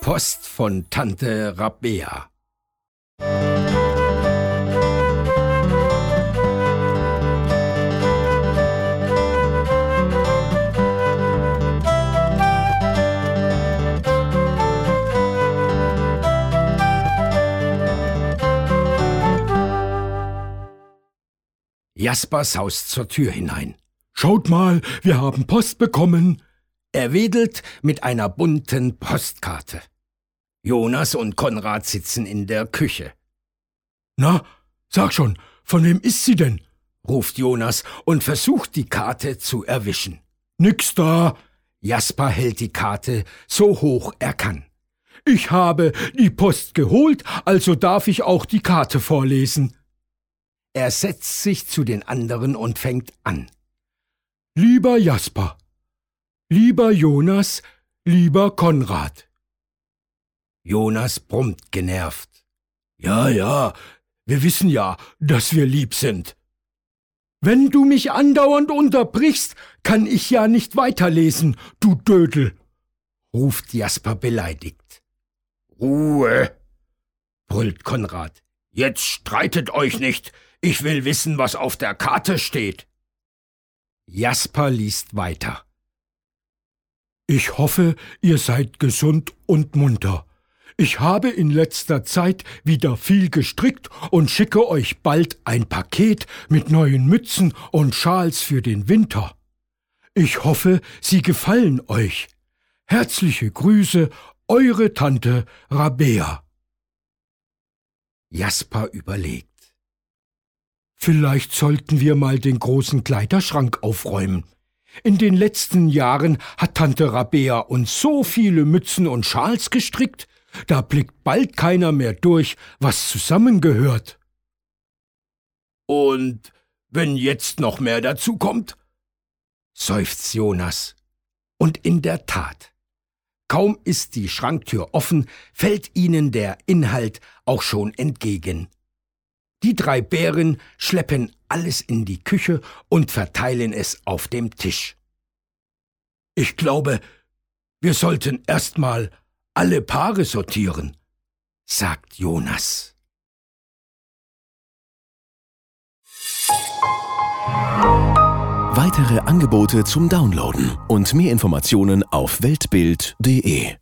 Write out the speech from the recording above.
Post von Tante Rabea. Jasper saust zur Tür hinein. Schaut mal, wir haben Post bekommen. Er wedelt mit einer bunten Postkarte. Jonas und Konrad sitzen in der Küche. Na, sag schon, von wem ist sie denn? ruft Jonas und versucht die Karte zu erwischen. Nix da. Jasper hält die Karte so hoch er kann. Ich habe die Post geholt, also darf ich auch die Karte vorlesen. Er setzt sich zu den anderen und fängt an. Lieber Jasper, lieber Jonas, lieber Konrad. Jonas brummt genervt. Ja, ja, wir wissen ja, dass wir lieb sind. Wenn du mich andauernd unterbrichst, kann ich ja nicht weiterlesen, du Dödel, ruft Jasper beleidigt. Ruhe, brüllt Konrad. Jetzt streitet euch nicht. Ich will wissen, was auf der Karte steht. Jasper liest weiter. Ich hoffe, ihr seid gesund und munter. Ich habe in letzter Zeit wieder viel gestrickt und schicke euch bald ein Paket mit neuen Mützen und Schals für den Winter. Ich hoffe, sie gefallen euch. Herzliche Grüße, eure Tante Rabea. Jasper überlegt. Vielleicht sollten wir mal den großen Kleiderschrank aufräumen. In den letzten Jahren hat Tante Rabea uns so viele Mützen und Schals gestrickt, da blickt bald keiner mehr durch, was zusammengehört. Und wenn jetzt noch mehr dazu kommt? seufzt Jonas. Und in der Tat. Kaum ist die Schranktür offen, fällt ihnen der Inhalt auch schon entgegen. Die drei Bären schleppen alles in die Küche und verteilen es auf dem Tisch. Ich glaube, wir sollten erst mal alle Paare sortieren, sagt Jonas. Weitere Angebote zum Downloaden und mehr Informationen auf weltbild.de